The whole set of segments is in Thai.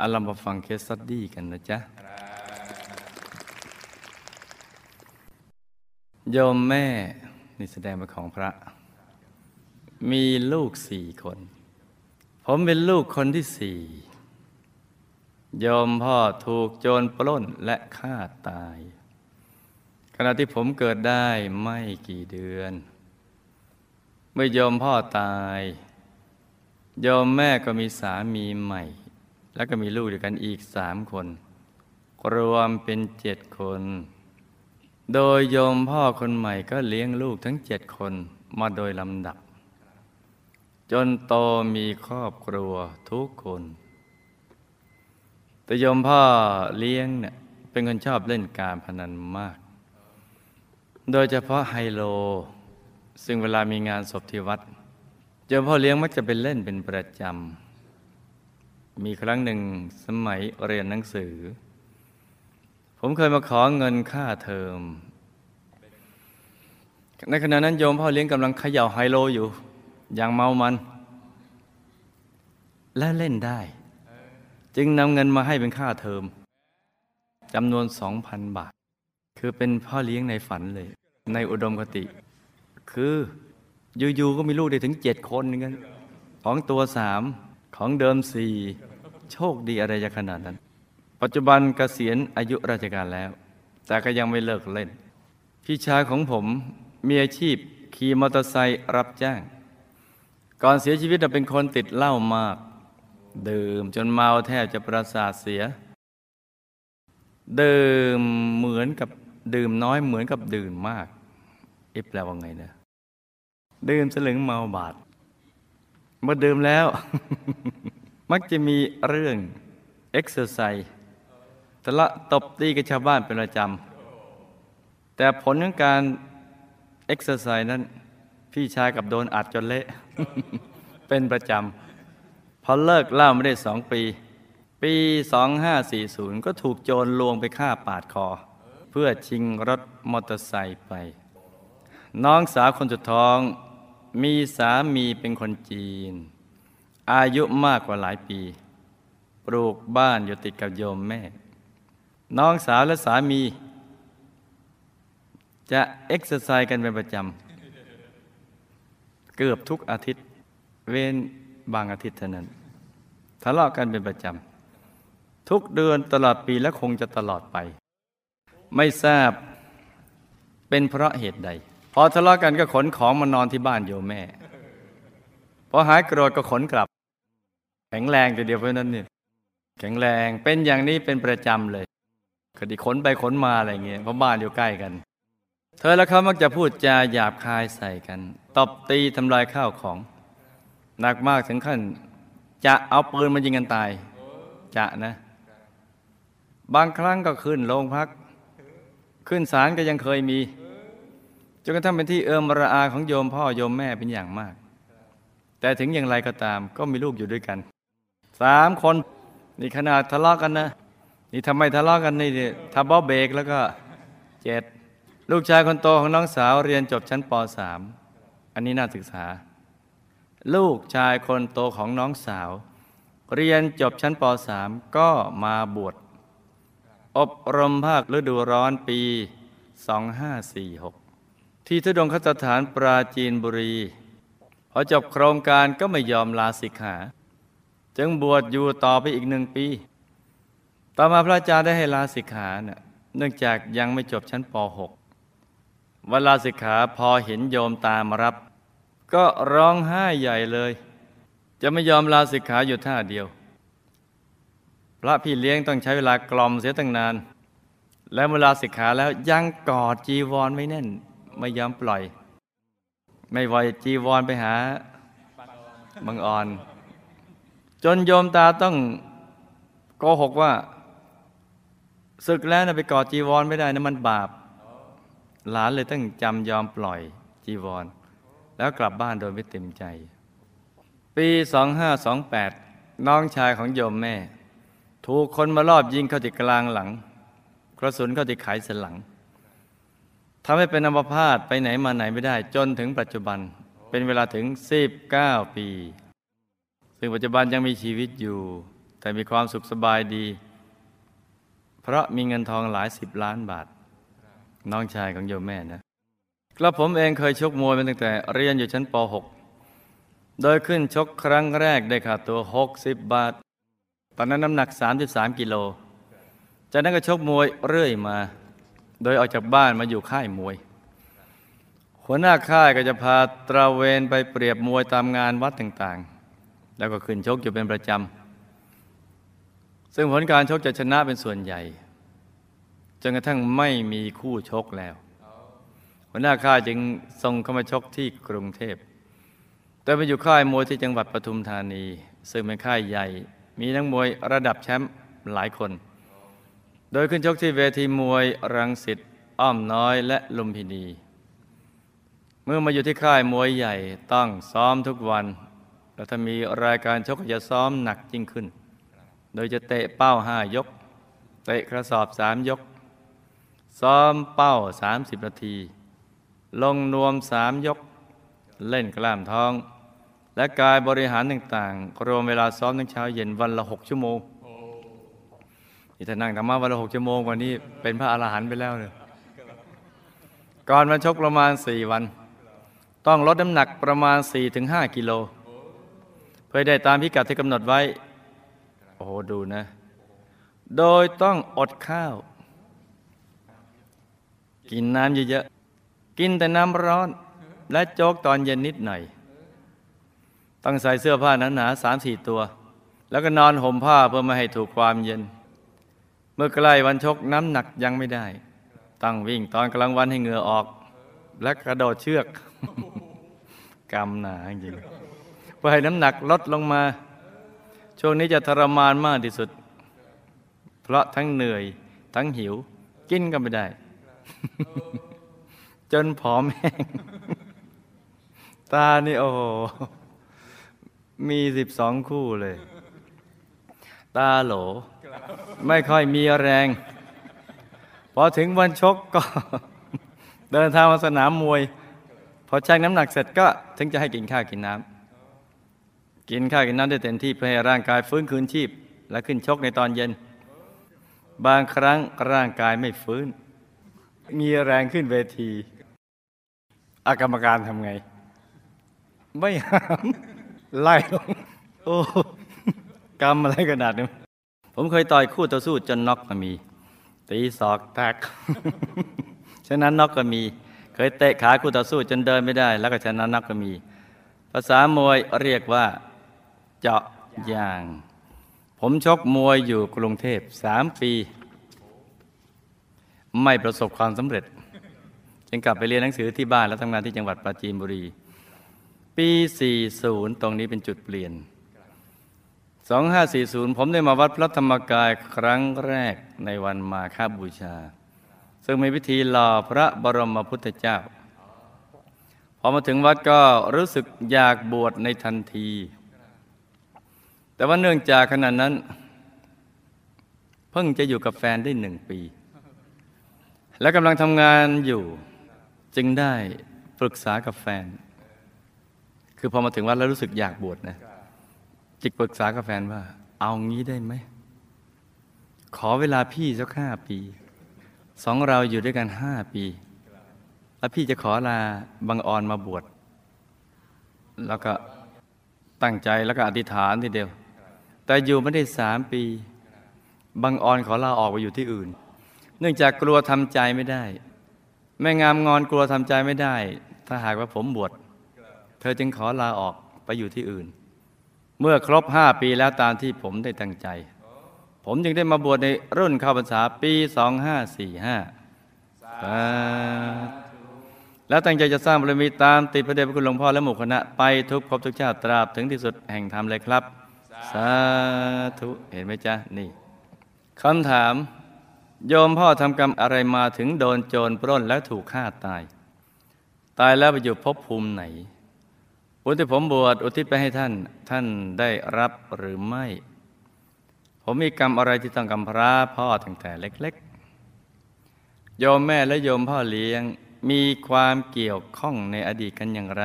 เอาเรามาฟัง case study กันนะจ๊ะ โยมแม่ นี่แสดงเป็นของพระ มีลูกสี่คน ผมเป็นลูกคนที่สี่โยมพ่อถูกโจรปล้นและฆ่าตาย ขณะที่ผมเกิดได้ไม่กี่เดือน เมื่อโยมพ่อตาย โยมแม่ก็มีสามีใหม่ แล้วก็มีลูกด้วยกันอีกสามคน รวมเป็นเจ็ดคน โดยโยมพ่อคนใหม่ก็เลี้ยงลูกทั้งเจ็ดคนมาโดยลำดับ จนโตมีครอบครัวทุกคน แต่โยมพ่อเลี้ยงเนี่ยเป็นคนชอบเล่นการพนันมาก โดยเฉพาะไฮโล ซึ่งเวลามีงานศพที่วัดโยมพ่อเลี้ยงมักจะไปเล่นเป็นประจำ มีครั้งหนึ่งสมัยเรียนหนังสือ ผมเคยมาขอเงินค่าเทอม ในขณะนั้นโยมพ่อเลี้ยงกำลังเขย่าไฮโลอยู่ อย่างเมามัน และเล่นได้ จึงนำเงินมาให้เป็นค่าเทอมจำนวนสองพันบาท คือเป็นพ่อเลี้ยงในฝันเลย ในอุดมคติ คืออยู่ๆก็มีลูกได้ถึงเจ็ดคนอย่างนั้นของตัวสามของเดิมสี่ โชคดีอะไรจะขนาดนั้น ปัจจุบันเกษียณอายุราชการแล้ว แต่ก็ยังไม่เลิกเล่น พี่ชายของผมมีอาชีพขี่มอเตอร์ไซค์รับจ้าง ก่อนเสียชีวิตเป็นคนติดเหล้ามาก ดื่มจนเมาแทบจะประสาทเสีย ดื่มเหมือนกับดื่มน้อยเหมือนกับดื่มมากเอ๊ะแปลว่าไงเนี่ยดื่มสลึงเมาบาทเมื่อดื่มแล้ว มักจะมีเรื่องเอ็กซ์ไซส์ทะเลาะตบตีกับชาวบ้านเป็นประจำแต่ผลของการเอ็กซ์ไซส์นั้น พี่ชายกับโดนอัดจนเละ เป็นประจำพอเลิกเล่าไม่ได้สองปี ปี 2540 ก็ถูกโจรลวงไปฆ่าปาดคอ เพื่อชิงรถมอเตอร์ไซค์ไป น้องสาวคนสุดท้อง มีสามีเป็นคนจีน อายุมากกว่าหลายปี ปลูกบ้านอยู่ติดกับโยมแม่ น้องสาวและสามี จะเอ็กซ์ไซส์กันเป็นประจำ เกือบทุกอาทิตย์ เว้นบางอาทิตย์เท่านั้น ทะเลาะกันเป็นประจำ ทุกเดือนตลอดปีและคงจะตลอดไป ไม่ทราบเป็นเพราะเหตุใด พอทะเลาะกันก็ขนของมานอนที่บ้านโยมแม่ พอหายโกรธก็ขนกลับ แข็งแรงแต่เดียวเพราะนั้นเนี่ยแข็งแรงเป็นอย่างนี้เป็นประจำเลยคดีขนไปขนมาอะไรเงี้ยเพราะบ้านอยู่ใกล้กัน เธอและเขามักจะพูดจาหยาบคายใส่กันตบตีทำลายข้าวของ หนักมากถึงขั้น จะเอาปืนมายิงกันตาย จะนะ บางครั้งก็ขึ้นโรงพัก ขึ้นศาลก็ยังเคยมีจนกระทั่งเป็นที่เอิมระอาของโยมพ่อโยมแม่เป็นอย่างมาก แต่ถึงอย่างไรก็ตามก็มีลูกอยู่ด้วยกัน สามคน นี่ขนาดทะเลาะกันนะ นี่ทำไมทะเลาะกันนี่ทับเบาเบรกแล้วก็เจ็ดลูกชายคนโตของน้องสาวเรียนจบชั้นป .3 อันนี้น่าศึกษา ลูกชายคนโตของน้องสาว เรียนจบชั้นป .3 ก็มาบวชอบรมภาคฤดูร้อนปี 2546 ที่ทุดงคสถานปราจีนบุรี พอจบโครงการก็ไม่ยอมลาสิกขา จึงบวชอยู่ต่อไปอีกหนึ่งปี ต่อมาพระอาจารย์ได้ให้ลาสิกขาเนะเนื่องจากยังไม่จบชั้นป .6 เวลาสิกขาพอเห็นโยมตามรับ ก็ร้องไห้ใหญ่เลย จะไม่ยอมลาสิกขาอยู่ท่าเดียว พระพี่เลี้ยงต้องใช้เวลากล่อมเสียตั้งนาน แล้วเวลาสิกขาแล้วยังกอดจีวรไว้แน่น ไม่ยอมปล่อย ไม่ไหวจีวรไปหาบังอ่อน จนโยมตาต้องโกหกว่าศึกแล้วนะไปกอดจีวรไม่ได้นะมันบาป หลานเลยต้องจำยอมปล่อยจีวร แล้วกลับบ้านโดยไม่เต็มใจ ปี 2528 น้องชายของโยมแม่ ถูกคนมารอบยิงเข้าที่กลางหลัง กระสุนเข้าที่ไขสันหลังทำให้เป็นอัมพาตไปไหนมาไหนไม่ได้ จนถึงปัจจุบันเป็นเวลาถึง 19 ปี ซึ่งปัจจุบันยังมีชีวิตอยู่ แต่มีความสุขสบายดี เพราะมีเงินทองหลายสิบล้านบาท น้องชายของโยมแม่นะกระผมเองเคยชกมวยมาตั้งแต่เรียนอยู่ชั้นป .6 โดยขึ้นชกครั้งแรกได้ค่าตัว 60 บาท ตอนนั้นน้ำหนัก 33 กิโล จากนั้นก็ชกมวยเรื่อยมา โดยออกจากบ้านมาอยู่ค่ายมวย หัวหน้าค่ายก็จะพาตระเวนไปเปรียบมวยตามงานวัดต่างๆ แล้วก็ขึ้นชกอยู่เป็นประจำ ซึ่งผลการชกจะชนะเป็นส่วนใหญ่ จนกระทั่งไม่มีคู่ชกแล้วหัวหน้าค่ายจึงส่งเข้ามาชกที่กรุงเทพ แต่ไปอยู่ค่ายมวยที่จังหวัดปทุมธานี ซึ่งเป็นค่ายใหญ่ มีนักมวยระดับแชมป์หลายคน โดยขึ้นชกที่เวทีมวยรังสิตอ้อมน้อยและลุมพินี เมื่อมาอยู่ที่ค่ายมวยใหญ่ต้องซ้อมทุกวัน แล้วถ้ามีรายการชกจะซ้อมหนักยิ่งขึ้น โดยจะเตะเป้าห้ายก เตะกระสอบสามยก ซ้อมเป้าสามสิบนาที ลงนวมสามยก เล่นกล้ามท้อง และกายบริหารต่างๆ รวมเวลาซ้อมทั้งเช้าเย็นวันละหกชั่วโมงนี่ถ้านั่งธรรมะวันละหกชั่วโมงวันนี้เป็นพระอรหันต์ไปแล้วเลยก่อนมาชกประมาณสี่วัน ต้องลดน้ำหนักประมาณ4-5กิโล เพื่อได้ตามพิกัดที่กำหนดไว้ โอ้โหดูนะ โดยต้องอดข้าว กินน้ำเยอะๆ กินแต่น้ำร้อน และโจ๊กตอนเย็นนิดหน่อย ต้องใส่เสื้อผ้าหนาๆสามสี่ตัว แล้วก็นอนห่มผ้าเพื่อไม่ให้ถูกความเย็น เมื่อใกล้วันชกน้ำหนักยังไม่ได้ต้องวิ่งตอนกลางวันให้เหงื่อออก และกระโดดเชือกกรรมหนาจริง เพื่อให้น้ำหนักลดลงมา ช่วงนี้จะทรมานมากที่สุด เพราะทั้งเหนื่อย ทั้งหิว กินก็ไม่ได้ จนผอมแห้ง ตานี่โอ้โห มีสิบสองคู่เลย ตาโหล ไม่ค่อยมีแรง พอถึงวันชกก็ เดินทางมาสนามมวยพอชั่งน้ำหนักเสร็จก็ถึงจะให้กินข้าวกินน้ำ กินข้าวกินน้ำได้เต็มที่เพื่อให้ร่างกายฟื้นคืนชีพ และขึ้นชกในตอนเย็น บางครั้งร่างกายไม่ฟื้น มีแรงขึ้นเวทีอากรรมการทำไง ไม่หามไล่ลงโอ้กรรมอะไรขนาดนี้ผมเคยต่อยคู่ต่อสู้จนน็อกก็มี ตีศอกแตกฉะนั้นน็อกก็มี เคยเตะขาคู่ต่อสู้จนเดินไม่ได้ แล้วก็ชนะน็อกก็มี ภาษามวยเรียกว่า เจาะยาง ผมชกมวยอยู่กรุงเทพสามปี ไม่ประสบความสำเร็จ จึงกลับไปเรียนหนังสือที่บ้านแล้วทำงานที่จังหวัดปราจีนบุรี ปี 40 ตรงนี้เป็นจุดเปลี่ยน 2540 ผมได้มาวัดพระธรรมกายครั้งแรกในวันมาฆบูชา ซึ่งมีพิธีหล่อพระบรมพุทธเจ้าพอมาถึงวัดก็รู้สึกอยากบวชในทันที แต่ว่าเนื่องจากขณะนั้น เพิ่งจะอยู่กับแฟนได้หนึ่งปี และกำลังทำงานอยู่จึงได้ปรึกษากับแฟน คือพอมาถึงวัดแล้วรู้สึกอยากบวชนะ จิกปรึกษากับแฟนว่า เอางี้ได้ไหม ขอเวลาพี่สักห้าปี สองเราอยู่ด้วยกันห้าปี แล้วพี่จะขอลาบังออนมาบวชแล้วก็ตั้งใจแล้วก็อธิษฐานทีเดียว แต่อยู่ไม่ได้สามปี บังออนขอลาออกไปอยู่ที่อื่น เนื่องจากกลัวทำใจไม่ได้ แม่งามงอนกลัวทำใจไม่ได้ ถ้าหากว่าผมบวชเธอจึงขอลาออกไปอยู่ที่อื่น เมื่อครบห้าปีแล้วตามที่ผมได้ตั้งใจ ผมจึงได้มาบวชในรุ่นเข้าพรรษาปี2545แล้วตั้งใจจะสร้างบารมีตามติดพระเดชพระคุณหลวงพ่อและหมู่คณะไปทุกภพทุกชาติตราบถึงที่สุดแห่งธรรมเลยครับ สาธุเห็นไหมจ๊ะ นี่คำถาม โยมพ่อทำกรรมอะไรมาถึงโดนโจรปล้นและถูกฆ่าตาย ตายแล้วไปอยู่ภพภูมิไหนบุญที่ผมบวชอุทิศไปให้ท่าน ท่านได้รับหรือไม่ ผมมีกรรมอะไรที่ต้องกำพร้าพ่อตั้งแต่เล็ก ๆ โยมแม่และโยมพ่อเลี้ยงมีความเกี่ยวข้องในอดีตกันอย่างไร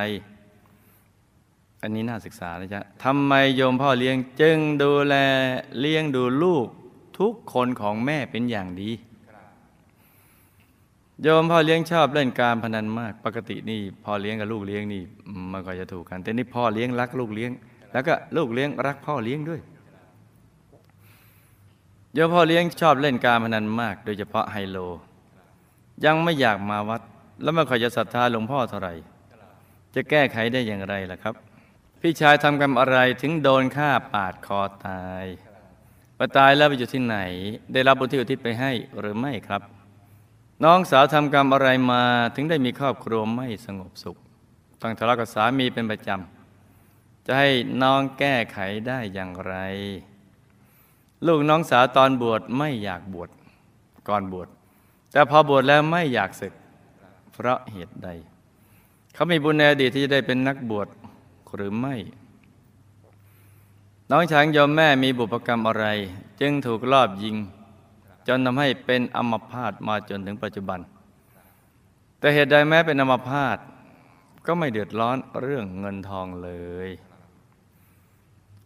อันนี้น่าศึกษานะจ๊ะทำไมโยมพ่อเลี้ยงจึงดูแลเลี้ยงดูลูกทุกคนของแม่เป็นอย่างดี โยมพ่อเลี้ยงชอบเล่นการพนันมาก ปกตินี่พ่อเลี้ยงกับลูกเลี้ยงนี่มันก็จะถูกกัน แต่นี่พ่อเลี้ยงรักลูกเลี้ยง แล้วก็ลูกเลี้ยงรักพ่อเลี้ยงด้วย โยมพ่อเลี้ยงชอบเล่นการพนันมาก โดยเฉพาะไฮโล ยังไม่อยากมาวัด แล้วไม่ค่อยจะศรัทธาหลวงพ่อเท่าไหร่ จะแก้ไขได้อย่างไรล่ะครับ พี่ชายทำกรรมอะไรถึงโดนฆ่าปาดคอตายพอตายแล้วไปอยู่ที่ไหน ได้รับบุญที่อุทิศไปให้หรือไม่ครับ น้องสาวทำกรรมอะไรมาถึงได้มีครอบครัวไม่สงบสุขต้องทะเลาะกับสามีเป็นประจำจะให้น้องแก้ไขได้อย่างไร ลูกน้องสาวตอนบวชไม่อยากบวชก่อนบวชแต่พอบวชแล้วไม่อยากศึก เพราะเหตุใด เขามีบุญในอดีตที่จะได้เป็นนักบวช หรือไม่ น้องช้างยอมแม่มีบุพกรรมอะไร จึงถูกลอบยิง จนทำให้เป็นอัมพาตมาจนถึงปัจจุบัน แต่เหตุใดแม้เป็นอัมพาตก็ไม่เดือดร้อนเรื่องเงินทองเลย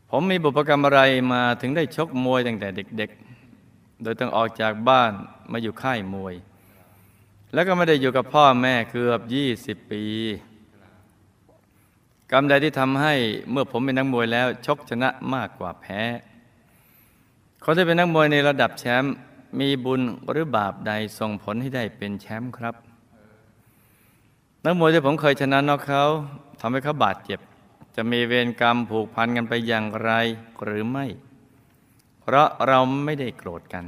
ผมมีบุพกรรมอะไรมาถึงได้ชกมวยตั้งแต่เด็ก ๆ โดยต้องออกจากบ้านมาอยู่ค่ายมวย แล้วก็ไม่ได้อยู่กับพ่อแม่เกือบยี่สิบปี กรรมใดที่ทำให้เมื่อผมเป็นนักมวยแล้ว ชกชนะมากกว่าแพ้คนที่เป็นนักมวยในระดับแชมป์มีบุญหรือบาปใดส่งผลให้ได้เป็นแชมป์ครับ นักมวยที่ผมเคยชนะนอกเขาทำให้เขาบาดเจ็บ จะมีเวรกรรมผูกพันกันไปอย่างไรหรือไม่ เพราะเราไม่ได้โกรธกัน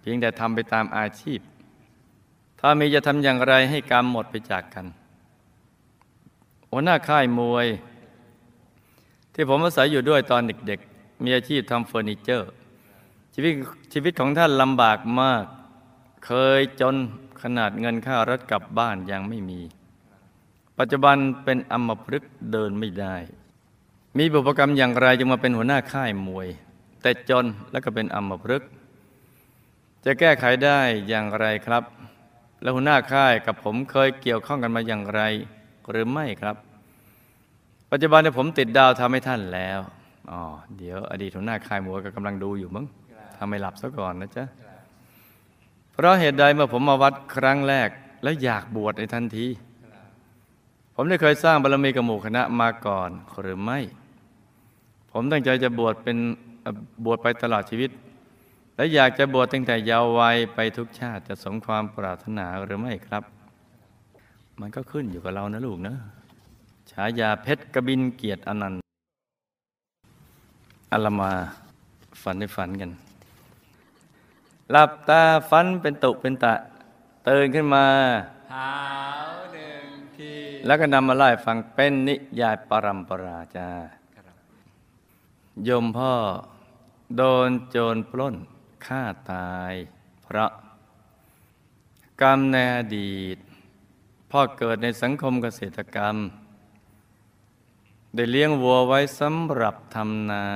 เพียงแต่ทำไปตามอาชีพ ถ้ามีจะทำอย่างไรให้กรรมหมดไปจากกัน หัวหน้าค่ายมวย ที่ผมอาศัยอยู่ด้วยตอนเด็กๆ มีอาชีพทำเฟอร์นิเจอร์ ชีวิตชีวิตของท่านลำบากมาก เคยจนขนาดเงินค่ารถกลับบ้านยังไม่มี ปัจจุบันเป็นอัมพฤกษ์เดินไม่ได้ มีบุพกรรมอย่างไรจึงมาเป็นหัวหน้าค่ายมวย แต่จนแล้วก็เป็นอัมพฤกษ์จะแก้ไขได้อย่างไรครับ แล้วหัวหน้าค่ายกับผมเคยเกี่ยวข้องกันมาอย่างไร หรือไม่ครับ ปัจจุบันเนี่ยผมติดดาวทำให้ท่านแล้วอ๋อเดี๋ยวอดีตหัวหน้าคายหมวก็กำลังดูอยู่มั้งทำไม่หลับซะก่อนนะจ๊ะเพราะเหตุใดเมื่อผมมาวัดครั้งแรก แล้วอยากบวชในทันทีผมได้เคยสร้างบารมีกับหมู่คณะมาก่อนหรือไม่ ผมตั้งใจจะบวชเป็นบวชไปตลอดชีวิต และอยากจะบวชตั้งแต่เยาว์วัยไปทุกชาติจะสมความปรารถนาหรือไม่ครับ มันก็ขึ้นอยู่กับเรานะลูกนะฉายาเพชรกบินเกียรติอนันต์อัลมาฝันได้ฝันกัน หลับตาฝันเป็นตุเป็นตะตื่นขึ้นมาหาวหนึ่งทีแล้วก็นำมาไล่ฟังเป็นนิยายปรัมปราจ้าโยมพ่อโดนโจรปล้นฆ่าตาย เพราะกรรมในอดีต พ่อเกิดในสังคมเกษตรกรรม ได้เลี้ยงวัวไว้สำหรับทำนา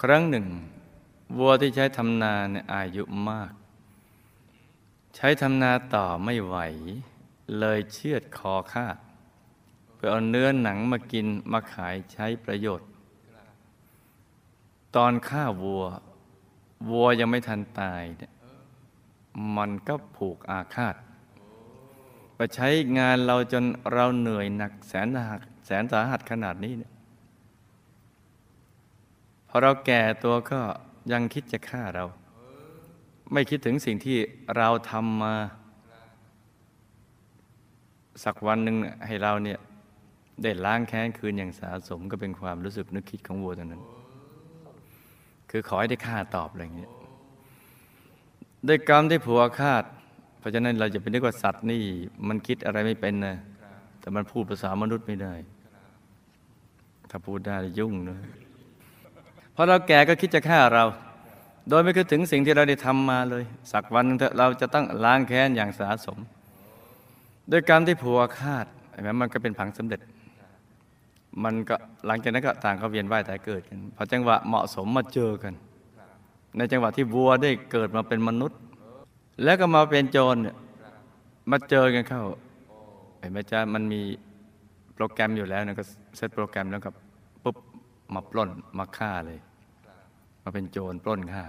ครั้งหนึ่ง วัวที่ใช้ทำนาเนี่ยอายุมาก ใช้ทำนาต่อไม่ไหว เลยเชือดคอฆ่าเพื่อเอาเนื้อหนังมากินมาขายใช้ประโยชน์ ตอนฆ่าวัว วัวยังไม่ทันตายเนี่ย มันก็ผูกอาฆาตไปใช้งานเราจนเราเหนื่อยหนักแสนหักแสนสาหัสขนาดนี้เนี่ยพอเราแก่ตัวก็ยังคิดจะฆ่าเรา ไม่คิดถึงสิ่งที่เราทำมา สักวันหนึ่งให้เราเนี่ยได้ล้างแค้นคืนอย่างสาสมก็เป็นความรู้สึกนึกคิดของวัวตรงนั้น คือขอให้ได้ค่าตอบอะไรอย่างเงี้ย ด้วยกรรมที่ผัวคาด เพราะฉะนั้นเราจะไปนึกว่าสัตว์นี่ มันคิดอะไรไม่เป็นนะแต่มันพูดภาษามนุษย์ไม่ได้ ถ้าพูดได้ยุ่งนะพอเราแก่ก็คิดจะฆ่าเรา โดยไม่คิดถึงสิ่งที่เราได้ทำมาเลย สักวันเราจะต้องล้างแค้นอย่างสาสม ด้วยกรรมที่ผัวคาดเห็นไหมมันก็เป็นผังสำเร็จ มันก็หลังจากนั้นก็ต่างก็เวียนว่ายตายเกิดกันพอจังหวะเหมาะสมมาเจอกัน ในจังหวะที่วัวได้เกิดมาเป็นมนุษย์ แล้วก็มาเป็นโจรเนี่ยมาเจอกันเข้าเห็นไหมจ๊ะมันมีโปรแกรมอยู่แล้วนะก็เซตโปรแกรมแล้วก็ปุ๊บมาปล้นมาฆ่าเลย มาเป็นโจรปล้นฆ่า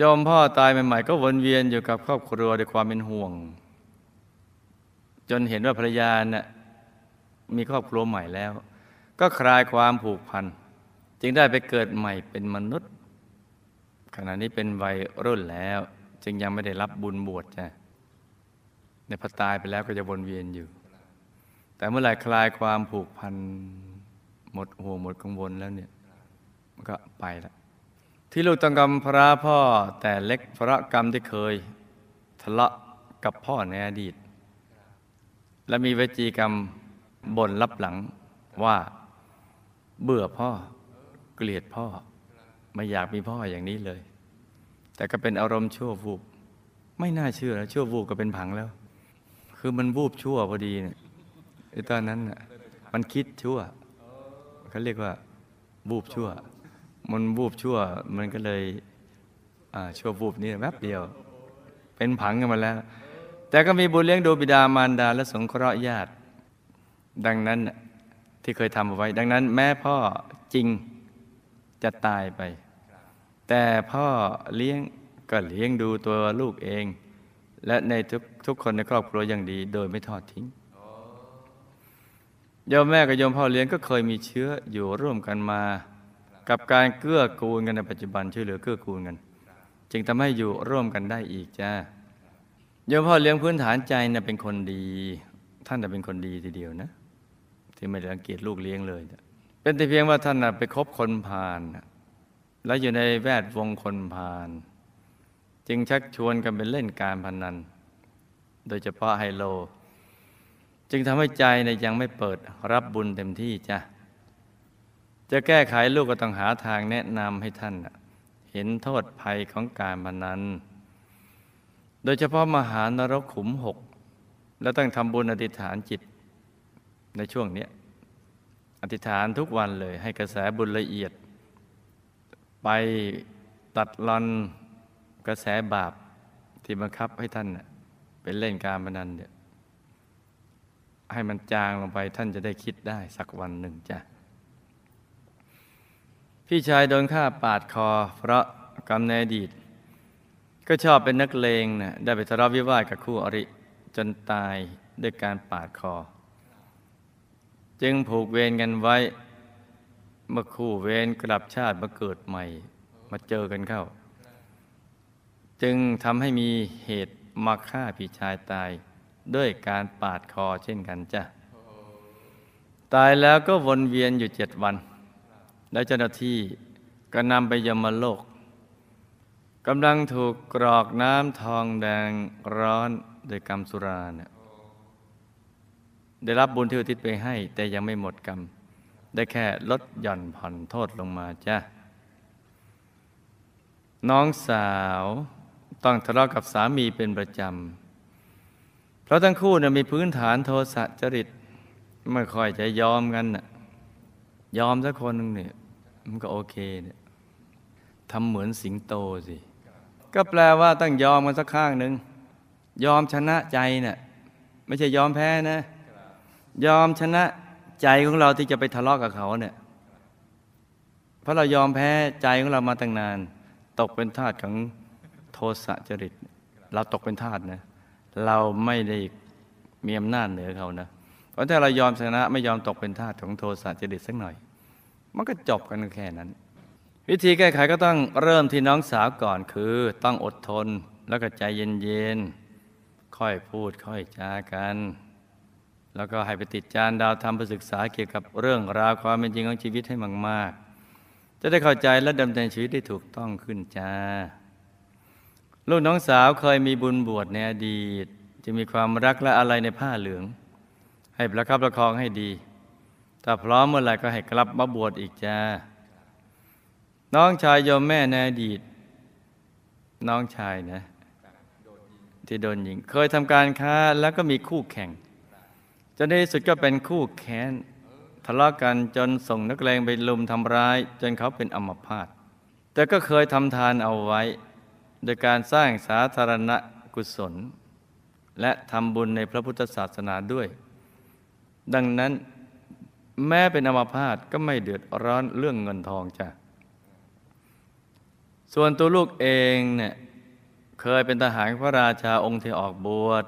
ยอมพ่อตายใหม่ๆ ก็วนเวียนอยู่กับครอบครัวด้วยความเป็นห่วง จนเห็นว่าภรรยาน่ะมีครอบครัวใหม่แล้ว ก็คลายความผูกพัน จึงได้ไปเกิดใหม่เป็นมนุษย์ ขณะนี้เป็นวัยรุ่นแล้ว จึงยังไม่ได้รับบุญบวชจ้ะในพอตายไปแล้วก็จะวนเวียนอยู่ แต่เมื่อไหร่คลายความผูกพันหมดห่วงหมดกังวลแล้วเนี่ยมันก็ไปล้วที่ลูกต้องกำพระพ่อแต่เล็กพระกรรมที่เคย ทะเลาะกับพ่อในอดีต และมีวจีกรรมบ่นรับหลังว่าเบื่อพ่อ เกลียดพ่อ ไม่อยากมีพ่ออย่างนี้เลย แต่ก็เป็นอารมณ์ชั่ววูบ ไม่น่าเชื่อนะชั่ววูบก็เป็นผังแล้ว คือมันวูบชั่วพอดีเนี่ยตอนนั้นน่ะมันคิดชั่วเขาเรียกว่าวูบชั่ว มันวูบชั่ว มันก็เลยอ่าชั่ววูบนี่แวบเดียว เป็นผังกันมาแล้ว แต่ก็มีบุญเลี้ยงดูบิดามารดา และสงเคราะห์ญาติ ดังนั้นที่เคยทำเอาไว้ ดังนั้น แม่พ่อจริงจะตายไป แต่พ่อเลี้ยงก็เลี้ยงดูตัวลูกเอง และในทุกทุกคนในครอบครัวอย่างดีโดยไม่ทอดทิ้งโยมแม่กับโยมพ่อเลี้ยงก็เคยมีเชื้ออยู่ร่วมกันมา กับการเกื้อกูลกันในปัจจุบันช่วยเหลือเกื้อกูลกัน จึงทำให้อยู่ร่วมกันได้อีกจ้าโยมพ่อเลี้ยงพื้นฐานใจน่ะเป็นคนดี ท่านน่ะเป็นคนดีทีเดียวนะ ที่ไม่ได้รังเกียจลูกเลี้ยงเลย เป็นแต่เพียงว่าท่านน่ะไปคบคนพาลน่ะ แล้วอยู่ในแวดวงคนพาลจึงชักชวนกันไปเล่นการพนัน โดยเฉพาะไฮโล จึงทำให้ใจเนี่ยยังไม่เปิดรับบุญเต็มที่จ้ะจะแก้ไขลูกก็ต้องหาทางแนะนำให้ท่าน เห็นโทษภัยของการพนัน โดยเฉพาะมหานรกขุมหก แล้วต้องทำบุญอธิษฐานจิตในช่วงนี้ อธิษฐานทุกวันเลยให้กระแสบุญละเอียด ไปตัดรอนกระแสบาปที่บังคับให้ท่านเป็นเล่นการพนันเนี่ยให้มันจางลงไปท่านจะได้คิดได้สักวันหนึ่งจ้ะ พี่ชายโดนฆ่าปาดคอ เพราะกรรมในอดีต ก็ชอบเป็นนักเลงนะได้ไปทะเลาะวิวาทกับคู่อริ จนตายด้วยการปาดคอ จึงผูกเวรกันไว้ เมื่อคู่เวรกลับชาติมาเกิดใหม่ มาเจอกันเข้า จึงทำให้มีเหตุมาฆ่าพี่ชายตาย ด้วยการปาดคอเช่นกันจ้ะตายแล้วก็วนเวียนอยู่เจ็ดวัน แล้วเจ้าหน้าที่ก็นำไปยมโลกกำลังถูกกรอกน้ำทองแดงร้อนโดยกรรมสุราเนี่ยได้รับบุญที่อุทิศไปให้ แต่ยังไม่หมดกรรม ได้แค่ลดหย่อนผ่อนโทษลงมาจ้ะ น้องสาวต้องทะเลาะกับสามีเป็นประจำ เพราะทั้งคู่เนี่ยมีพื้นฐานโทสะจริต ไม่ค่อยจะยอมกันน่ะยอมสักคนหนึ่งเนี่ยมันก็โอเคเนี่ยทำเหมือนสิงโตสิ ก็แปลว่าต้องยอมกันสักข้างหนึ่ง ยอมชนะใจเนี่ยไม่ใช่ยอมแพ้นะ ยอมชนะ ใจของเราที่จะไปทะเลาะกับเขาเนี่ยเพราะเรายอมแพ้ใจของเรามาตั้งนาน ตกเป็นทาสของโทสะจริต เราตกเป็นทาสนะเราไม่ได้มีอำนาจเหนือเขานะเพราะถ้าเรายอมชนะไม่ยอมตกเป็นทาสของโทสะจริตสักหน่อย มันก็จบกันแค่นั้น วิธีแก้ไขก็ต้องเริ่มที่น้องสาวก่อนคือต้องอดทนแล้วก็ใจเย็นๆค่อยพูดค่อยจากัน แล้วก็ให้ไปติดจานดาวทำไปศึกษาเกี่ยวกับเรื่องราวความเป็นจริงของชีวิตให้มากๆ จะได้เข้าใจและดำเนินชีวิตได้ถูกต้องขึ้นจ้า ลูกน้องสาวเคยมีบุญบวชในอดีต จะมีความรักและอะไรในผ้าเหลือง ให้ประคับประคองให้ดี ถ้าพร้อมเมื่อไหร่ก็ให้กลับมาบวชอีกจ้า น้องชายโยมแม่ในอดีต น้องชายนะที่โดนยิงเคยทำการค้าแล้วก็มีคู่แข่ง จนในที่สุดก็เป็นคู่แค้นทะเลาะกันจนส่งนักเลงไปลุมทำร้าย จนเขาเป็นอัมพาตแต่ก็เคยทำทานเอาไว้ โดยการสร้างสาธารณกุศล และทำบุญในพระพุทธศาสนาด้วย ดังนั้นแม้เป็นอัมพาตก็ไม่เดือดร้อนเรื่องเงินทองจ้ะส่วนตัวลูกเองเนี่ยเคยเป็นทหารพระราชาองค์ที่ออกบวช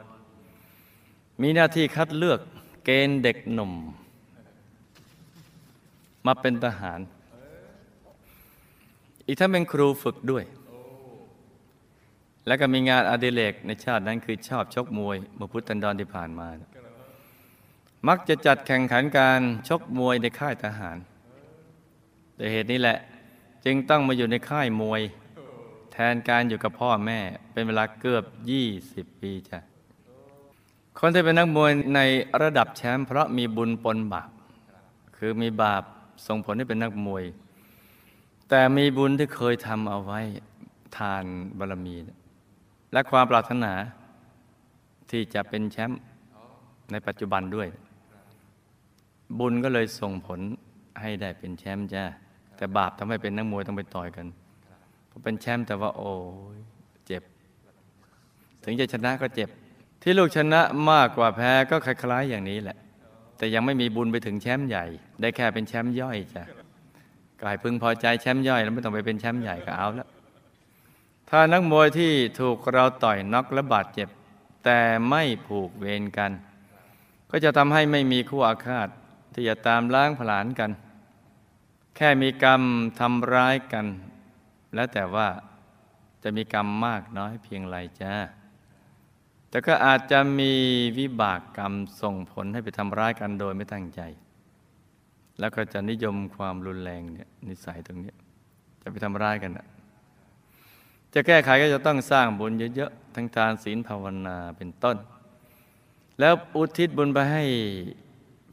มีหน้าที่คัดเลือกเกณฑ์เด็กหนุ่ม มาเป็นทหาร อีกทั้งเป็นครูฝึกด้วย แล้วก็มีงานอดิเรกในชาตินั้นคือชอบชกมวยเมื่อพุทธันดรที่ผ่านมา มักจะจัดแข่งขันการชกมวยในค่ายทหาร แต่เหตุนี้แหละจึงต้องมาอยู่ในค่ายมวย แทนการอยู่กับพ่อแม่เป็นเวลาเกือบ 20 ปีจ้ะ คนที่เป็นนักมวยในระดับแชมป์เพราะมีบุญปนบาป คือมีบาปส่งผลให้เป็นนักมวย แต่มีบุญที่เคยทำเอาไว้ทานบารมี และความปรารถนาที่จะเป็นแชมป์ในปัจจุบันด้วย บุญก็เลยส่งผลให้ได้เป็นแชมป์จ้าแต่บาปทำให้เป็นนักมวยต้องไปต่อยกันพอเป็นแชมป์แต่ว่าโอ้ยเจ็บ ถึงจะชนะก็เจ็บ ที่ลูกชนะมากกว่าแพ้ก็คล้ายๆอย่างนี้แหละ แต่ยังไม่มีบุญไปถึงแชมป์ใหญ่ ได้แค่เป็นแชมป์ย่อยจ้ะกายพึงพอใจแชมป์ย่อย แล้วไม่ต้องไปเป็นแชมป์ใหญ่ก็เอาแล้วถ้านักมวยที่ถูกเราต่อยน็อกและบาดเจ็บ แต่ไม่ผูกเวรกัน ก็จะทำให้ไม่มีคู่อาฆาตที่จะตามล้างผลาญกัน แค่มีกรรมทำร้ายกัน แล้วแต่ว่าจะมีกรรมมากน้อยเพียงไรจ้า แต่ก็อาจจะมีวิบากกรรมส่งผลให้ไปทำร้ายกันโดยไม่ตั้งใจ แล้วก็จะนิยมความรุนแรงเนี่ยนิสัยตรงนี้ จะไปทำร้ายกันนะจะแก้ไขก็จะต้องสร้างบุญเยอะๆ ทั้งทานศีลภาวนาเป็นต้น แล้วอุทิศบุญไปให้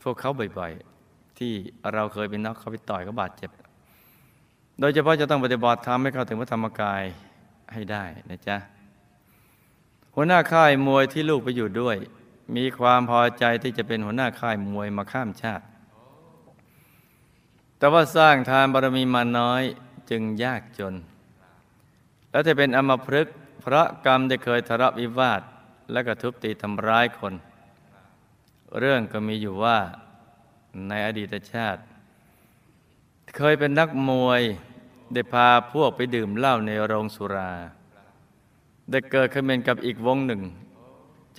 พวกเขาบ่อยๆ ที่เราเคยเป็นนักเขาไปต่อยก็บาดเจ็บ โดยเฉพาะจะต้องปฏิบัติธรรมให้เข้าถึงพระธรรมกายให้ได้นะจ๊ะ หัวหน้าค่ายมวยที่ลูกไปอยู่ด้วย มีความพอใจที่จะเป็นหัวหน้าค่ายมวยมาข้ามชาติ แต่ว่าสร้างทานบารมีมาน้อยจึงยากจน แล้วจะเป็นอมพฤกษ์เพราะกรรมได้เคยทะเลาะวิวาท และก็ทุบตีทำร้ายคน เรื่องก็มีอยู่ว่าในอดีตชาติ เคยเป็นนักมวยได้พาพวกไปดื่มเหล้าในโรงสุรา ได้เกิดคอมเมนกับอีกวงหนึ่ง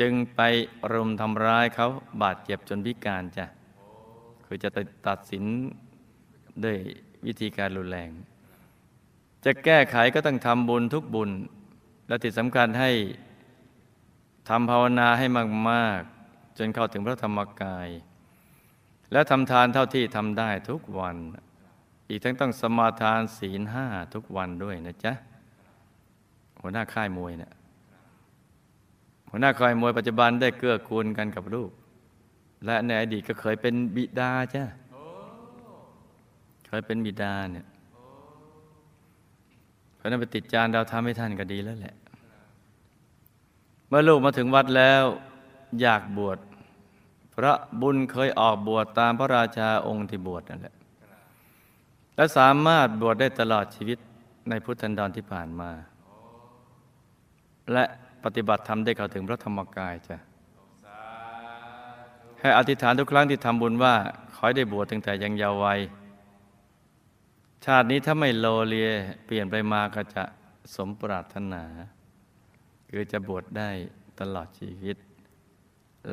จึงไปรุมทำร้ายเขาบาดเจ็บจนพิการจ้ะคือจะตัดสินด้วยวิธีการรุนแรง จะแก้ไขก็ต้องทำบุญทุกบุญ และที่สำคัญให้ทำภาวนาให้มากๆ จนเข้าถึงพระธรรมกาย และทำทานเท่าที่ทำได้ทุกวัน อีกทั้งต้องสมาทานศีลห้าทุกวันด้วยนะจ๊ะ หัวหน้าค่ายมวยเนะี่ยหัวหน้าค่ายมวยปัจจุบันได้เกื้อกูลกันกับลูก และในอดีตก็เคยเป็นบิดาจ้ะเคยเป็นบิดาเนี่ยเพราะนั้นไปติดจานดาวทำให้ท่านก็ดีแล้วแหละ เมื่อลูกมาถึงวัดแล้วอยากบวชพระบุญเคยออกบวชตามพระราชาองค์ที่บวชนั่นแหละ และสามารถบวชได้ตลอดชีวิตในพุทธันดรที่ผ่านมา และปฏิบัติธรรมได้เข้าถึงพระธรรมกายจ้ะให้อธิษฐานทุกครั้งที่ทำบุญว่าขอให้ได้บวชตั้งแต่ยังเยาว์วัย ชาตินี้ถ้าไม่โลเลียเปลี่ยนไปมาก็จะสมปรารถนา คือจะบวชได้ตลอดชีวิต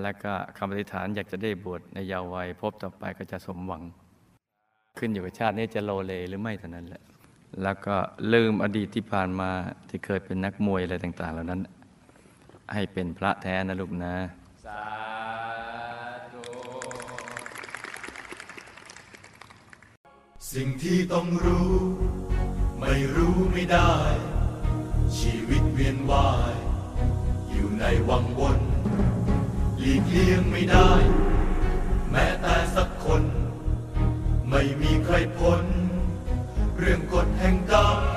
และก็คำอธิษฐานอยากจะได้บวชในเยาว์วัยพบต่อไปก็จะสมหวัง ขึ้นอยู่กับชาตินี้จะโลเลหรือไม่เท่านั้นแหละ แล้วก็ลืมอดีตที่ผ่านมาที่เคยเป็นนักมวยอะไรต่าง ๆ เหล่านั้น ให้เป็นพระแท้นะลูกนะสาธุสิ่งที่ต้องรู้ ไม่รู้ไม่ได้ ชีวิตเวียนว่าย อยู่ในวังวนหลีกเลี่ยงไม่ได้ แม้แต่สักคน ไม่มีใครพ้น เรื่องกฎแห่งกรรม